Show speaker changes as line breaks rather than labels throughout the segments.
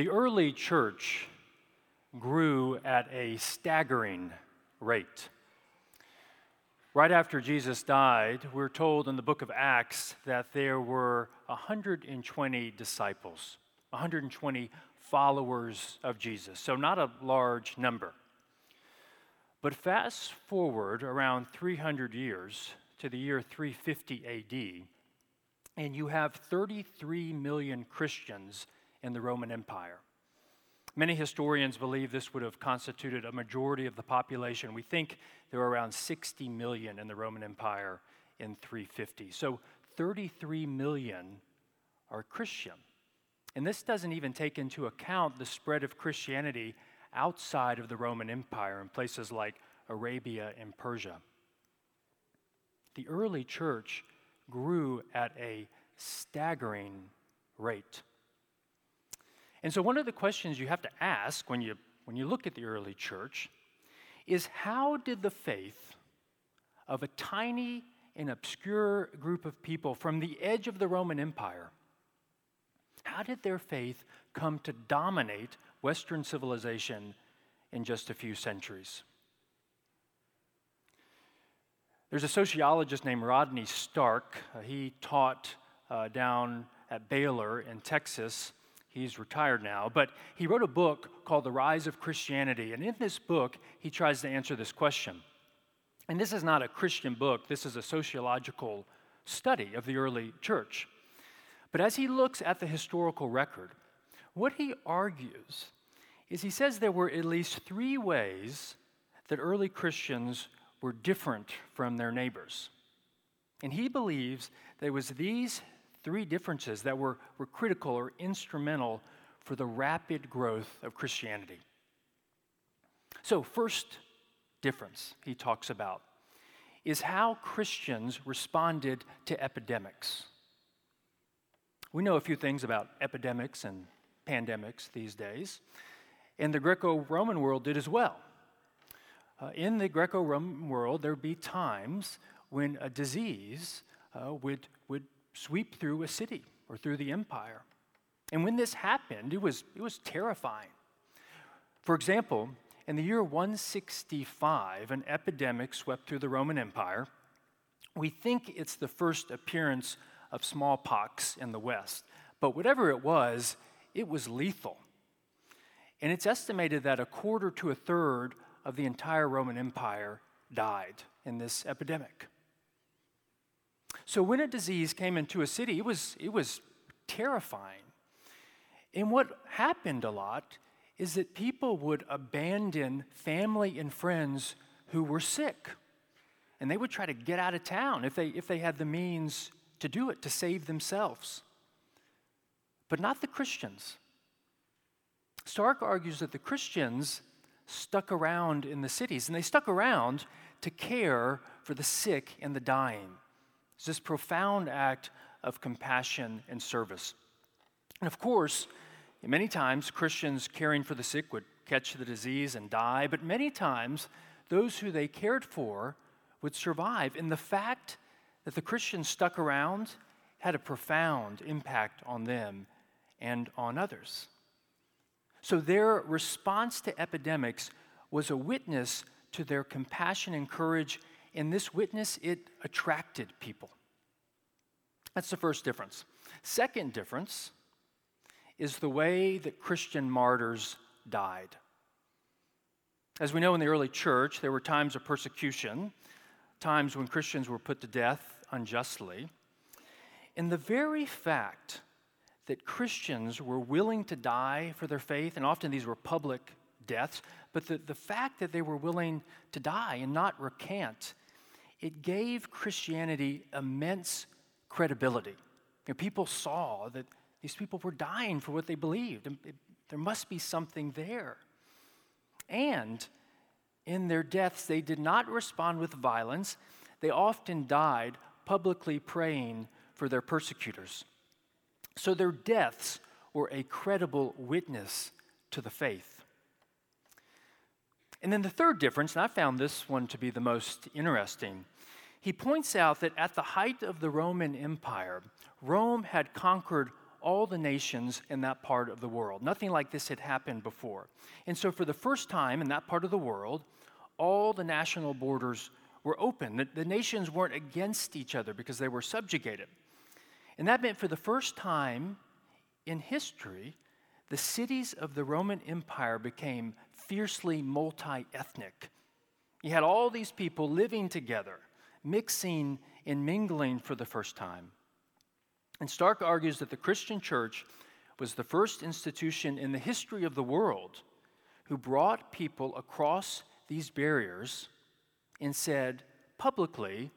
The early church grew at a staggering rate. Right after Jesus died, we're told in the book of Acts that there were 120 disciples, 120 followers of Jesus. So, not a large number. But fast forward around 300 years to the year 350 AD, and you have 33 million Christians in the Roman Empire. Many historians believe this would have constituted a majority of the population. We think there were around 60 million in the Roman Empire in 350. So 33 million are Christian. And this doesn't even take into account the spread of Christianity outside of the Roman Empire in places like Arabia and Persia. The early church grew at a staggering rate. And so, one of the questions you have to ask when you, when you look at the early church is how did the faith of a tiny and obscure group of people from the edge of the Roman Empire, how did their faith come to dominate Western civilization in just a few centuries? There's a sociologist named Rodney Stark. Uh, he taught uh, down at Baylor in Texas. He's retired now, but he wrote a book called The Rise of Christianity. And in this book, he tries to answer this question. And this is not a Christian book, this is a sociological study of the early church. But as he looks at the historical record, what he argues is he says there were at least three ways that early Christians were different from their neighbors. And he believes there was these three differences that were, were critical or instrumental for the rapid growth of Christianity. So, first difference he talks about is how Christians responded to epidemics. We know a few things about epidemics and pandemics these days, and the Greco Roman world did as well. Uh, in the Greco Roman world, there would be times when a disease uh, would, would sweep through a city or through the empire. And when this happened, it was, it was terrifying. For example, in the year 165, an epidemic swept through the Roman Empire. We think it's the first appearance of smallpox in the West. But whatever it was, it was lethal. And it's estimated that a quarter to a third of the entire Roman Empire died in this epidemic. So when a disease came into a city, it was, it was terrifying. And what happened a lot is that people would abandon family and friends who were sick. And they would try to get out of town if they, if they had the means to do it, to save themselves. But not the Christians. Stark argues that the Christians stuck around in the cities, and they stuck around to care for the sick and the dying. It's this profound act of compassion and service. And of course, many times Christians caring for the sick would catch the disease and die, but many times those who they cared for would survive. And the fact that the Christians stuck around had a profound impact on them and on others. So their response to epidemics was a witness to their compassion and courage. In this witness, it attracted people. That's the first difference. Second difference is the way that Christian martyrs died. As we know in the early church, there were times of persecution, times when Christians were put to death unjustly. And the very fact that Christians were willing to die for their faith, and often these were public deaths, but the, the fact that they were willing to die and not recant, it gave Christianity immense credibility. You know, people saw that these people were dying for what they believed, it, there must be something there. And in their deaths, they did not respond with violence. They often died publicly praying for their persecutors. So their deaths were a credible witness to the faith. And then the third difference, and I found this one to be the most interesting, he points out that at the height of the Roman Empire, Rome had conquered all the nations in that part of the world. Nothing like this had happened before. And so, for the first time in that part of the world, all the national borders were open. The, the nations weren't against each other because they were subjugated. And that meant for the first time in history, the cities of the Roman Empire became fiercely multi ethnic. You had all these people living together, mixing and mingling for the first time. And Stark argues that the Christian church was the first institution in the history of the world who brought people across these barriers and said publicly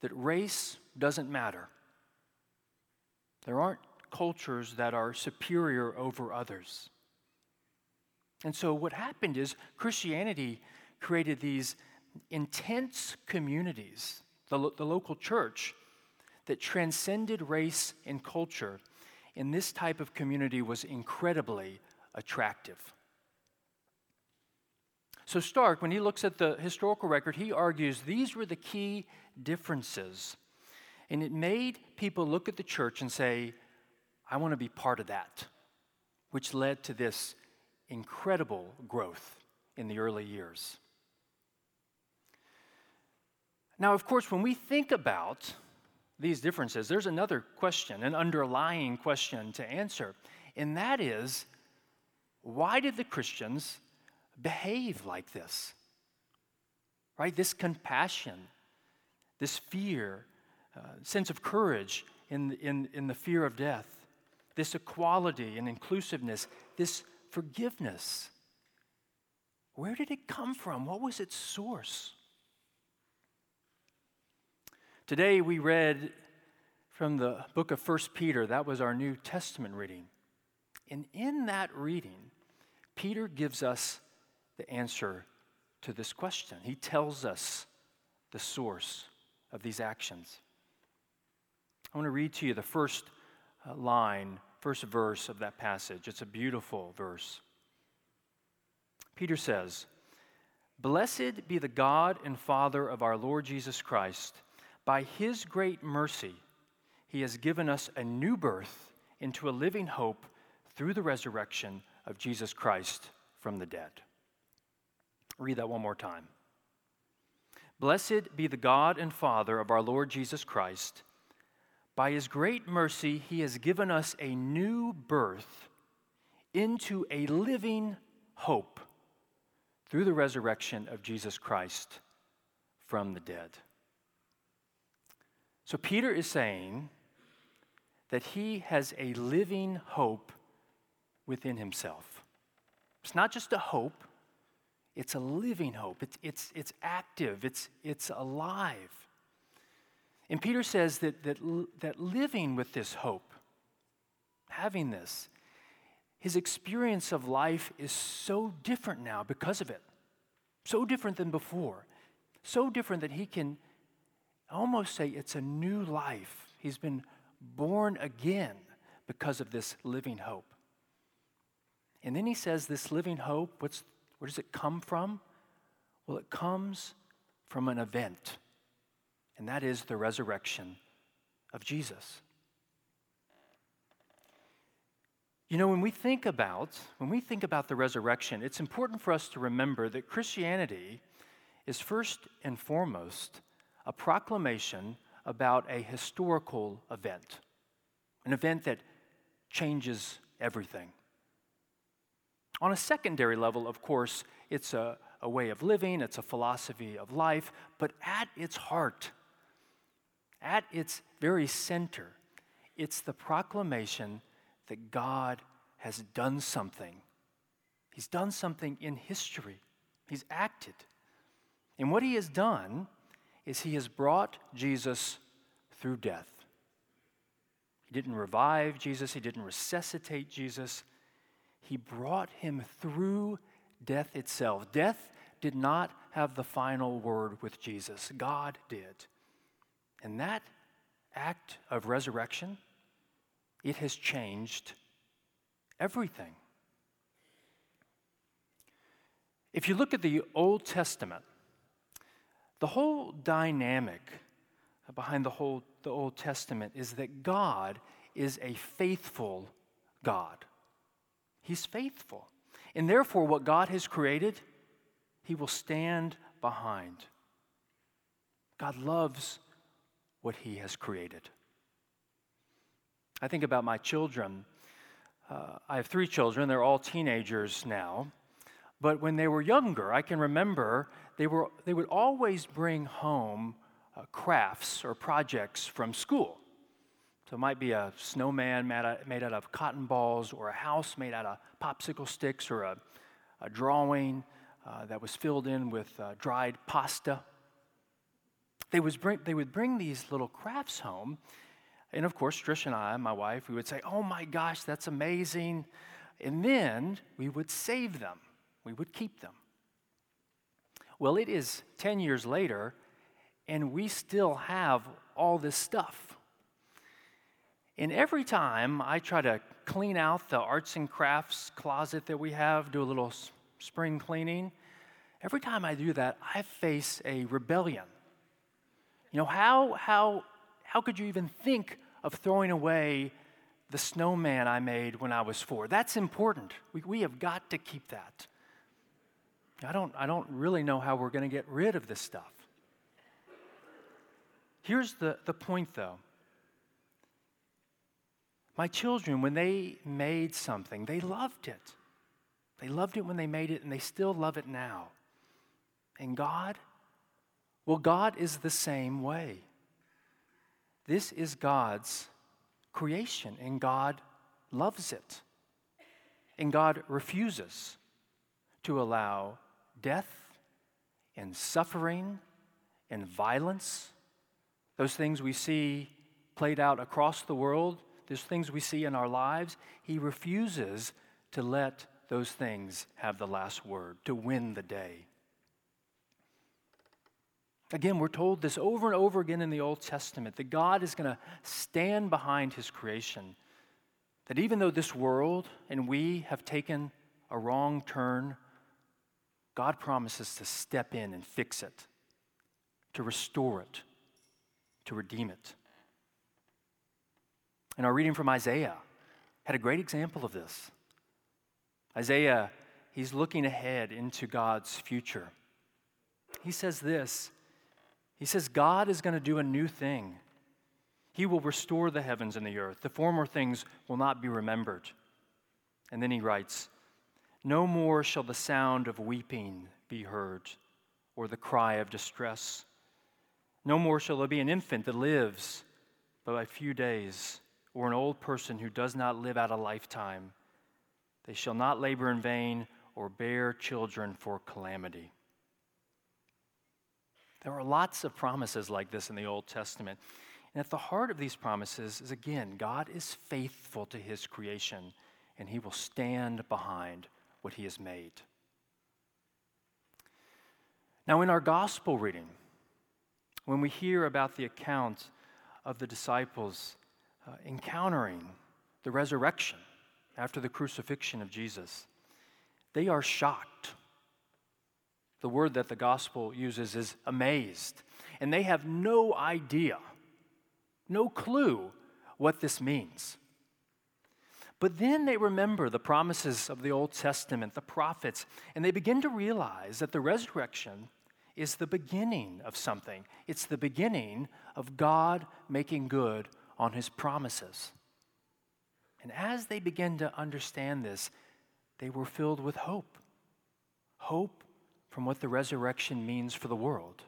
that race doesn't matter. There aren't cultures that are superior over others. And so, what happened is Christianity created these intense communities, the, lo- the local church, that transcended race and culture. And this type of community was incredibly attractive. So, Stark, when he looks at the historical record, he argues these were the key differences. And it made people look at the church and say, I want to be part of that, which led to this incredible growth in the early years. Now, of course, when we think about these differences, there's another question, an underlying question to answer, and that is why did the Christians behave like this? Right? This compassion, this fear, uh, sense of courage in, in, in the fear of death, this equality and inclusiveness, this forgiveness. Where did it come from? What was its source? Today we read from the book of 1 Peter. That was our New Testament reading. And in that reading, Peter gives us the answer to this question. He tells us the source of these actions. I want to read to you the first uh, line, first verse of that passage. It's a beautiful verse. Peter says, Blessed be the God and Father of our Lord Jesus Christ. By his great mercy, he has given us a new birth into a living hope through the resurrection of Jesus Christ from the dead. Read that one more time. Blessed be the God and Father of our Lord Jesus Christ. By his great mercy, he has given us a new birth into a living hope through the resurrection of Jesus Christ from the dead. So, Peter is saying that he has a living hope within himself. It's not just a hope, it's a living hope. It's, it's, it's active, it's, it's alive. And Peter says that, that, that living with this hope, having this, his experience of life is so different now because of it. So different than before. So different that he can almost say it's a new life. He's been born again because of this living hope. And then he says, This living hope, what's, where does it come from? Well, it comes from an event, and that is the resurrection of Jesus. You know, when we think about when we think about the resurrection, it's important for us to remember that Christianity is first and foremost a proclamation about a historical event, an event that changes everything. On a secondary level, of course, it's a, a way of living, it's a philosophy of life, but at its heart, at its very center, it's the proclamation that God has done something. He's done something in history, He's acted. And what He has done is He has brought Jesus through death. He didn't revive Jesus, He didn't resuscitate Jesus. He brought him through death itself. Death did not have the final word with Jesus, God did. And that act of resurrection, it has changed everything. If you look at the Old Testament, the whole dynamic behind the whole the Old Testament is that God is a faithful God. He's faithful. And therefore, what God has created, He will stand behind. God loves what He has created. I think about my children. Uh, I have three children, they're all teenagers now. But when they were younger, I can remember they, were, they would always bring home uh, crafts or projects from school. So it might be a snowman made out, of cotton balls, or a house made out of popsicle sticks, or a, a drawing uh, that was filled in with uh, dried pasta. They, was bring, they would bring these little crafts home, and of course, Trish and I, my wife, we would say, Oh my gosh, that's amazing. And then we would save them, we would keep them. Well, it is 10 years later, and we still have all this stuff. And every time I try to clean out the arts and crafts closet that we have, do a little spring cleaning, every time I do that, I face a rebellion. You know, how, how, how could you even think of throwing away the snowman I made when I was four? That's important. We, we have got to keep that. I don't, I don't really know how we're going to get rid of this stuff. Here's the, the point, though. My children, when they made something, they loved it. They loved it when they made it, and they still love it now. And God, well, God is the same way. This is God's creation, and God loves it. And God refuses to allow death and suffering and violence, those things we see played out across the world, those things we see in our lives, he refuses to let those things have the last word, to win the day. Again, we're told this over and over again in the Old Testament that God is going to stand behind his creation. That even though this world and we have taken a wrong turn, God promises to step in and fix it, to restore it, to redeem it. And our reading from Isaiah had a great example of this. Isaiah, he's looking ahead into God's future. He says this He says, God is going to do a new thing. He will restore the heavens and the earth. The former things will not be remembered. And then he writes, no more shall the sound of weeping be heard, or the cry of distress. No more shall there be an infant that lives but a few days, or an old person who does not live out a lifetime. They shall not labor in vain or bear children for calamity. There are lots of promises like this in the Old Testament. And at the heart of these promises is again, God is faithful to his creation, and he will stand behind what he has made. Now, in our gospel reading, when we hear about the account of the disciples uh, encountering the resurrection after the crucifixion of Jesus, they are shocked. The word that the gospel uses is amazed, and they have no idea, no clue what this means. But then they remember the promises of the Old Testament, the prophets, and they begin to realize that the resurrection is the beginning of something. It's the beginning of God making good on his promises. And as they begin to understand this, they were filled with hope. Hope from what the resurrection means for the world.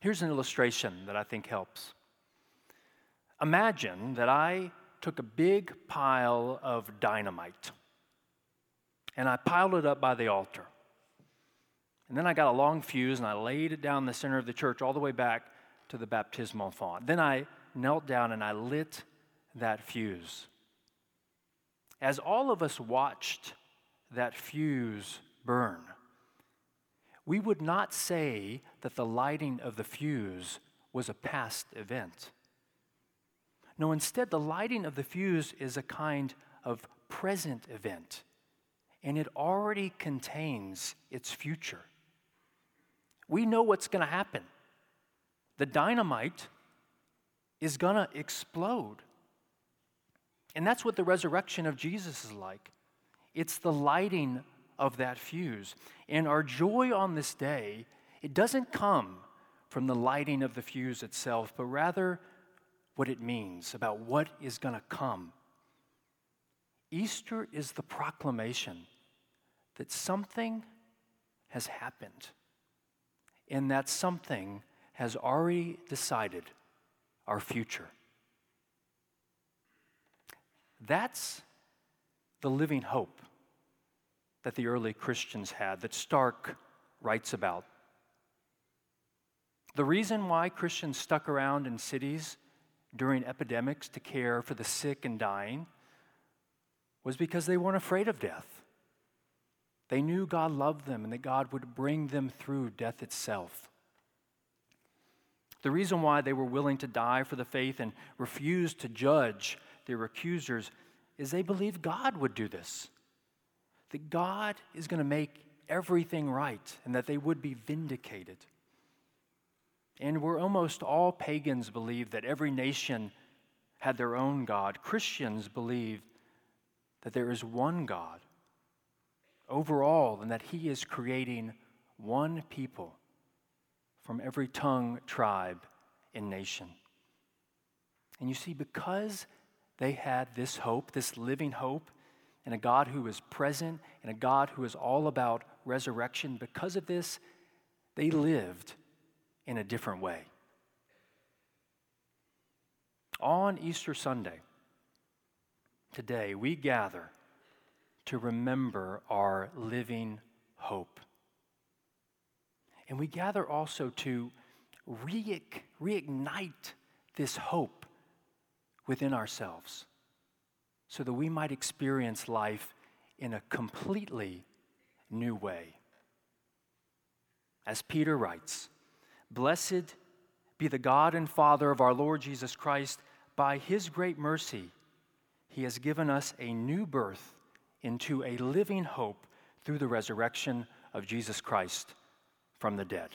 Here's an illustration that I think helps. Imagine that I took a big pile of dynamite and I piled it up by the altar. And then I got a long fuse and I laid it down the center of the church all the way back to the baptismal font. Then I knelt down and I lit that fuse. As all of us watched that fuse burn, we would not say that the lighting of the fuse was a past event. No, instead, the lighting of the fuse is a kind of present event, and it already contains its future. We know what's going to happen. The dynamite is going to explode. And that's what the resurrection of Jesus is like. It's the lighting of that fuse. And our joy on this day, it doesn't come from the lighting of the fuse itself, but rather what it means about what is going to come. Easter is the proclamation that something has happened, and that something has already decided our future. That's the living hope that the early Christians had, that Stark writes about. The reason why Christians stuck around in cities during epidemics to care for the sick and dying was because they weren't afraid of death. They knew God loved them and that God would bring them through death itself. The reason why they were willing to die for the faith and refused to judge their accusers is they believe God would do this. That God is going to make everything right and that they would be vindicated. And where almost all pagans believe that every nation had their own God, Christians believe that there is one God overall and that He is creating one people from every tongue, tribe, and nation. And you see, because they had this hope, this living hope, and a God who is present and a God who is all about resurrection, because of this, they lived in a different way. On Easter Sunday, today, we gather to remember our living hope. And we gather also to reignite this hope within ourselves so that we might experience life in a completely new way. As Peter writes, Blessed be the God and Father of our Lord Jesus Christ. By his great mercy, he has given us a new birth into a living hope through the resurrection of Jesus Christ from the dead.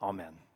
Amen.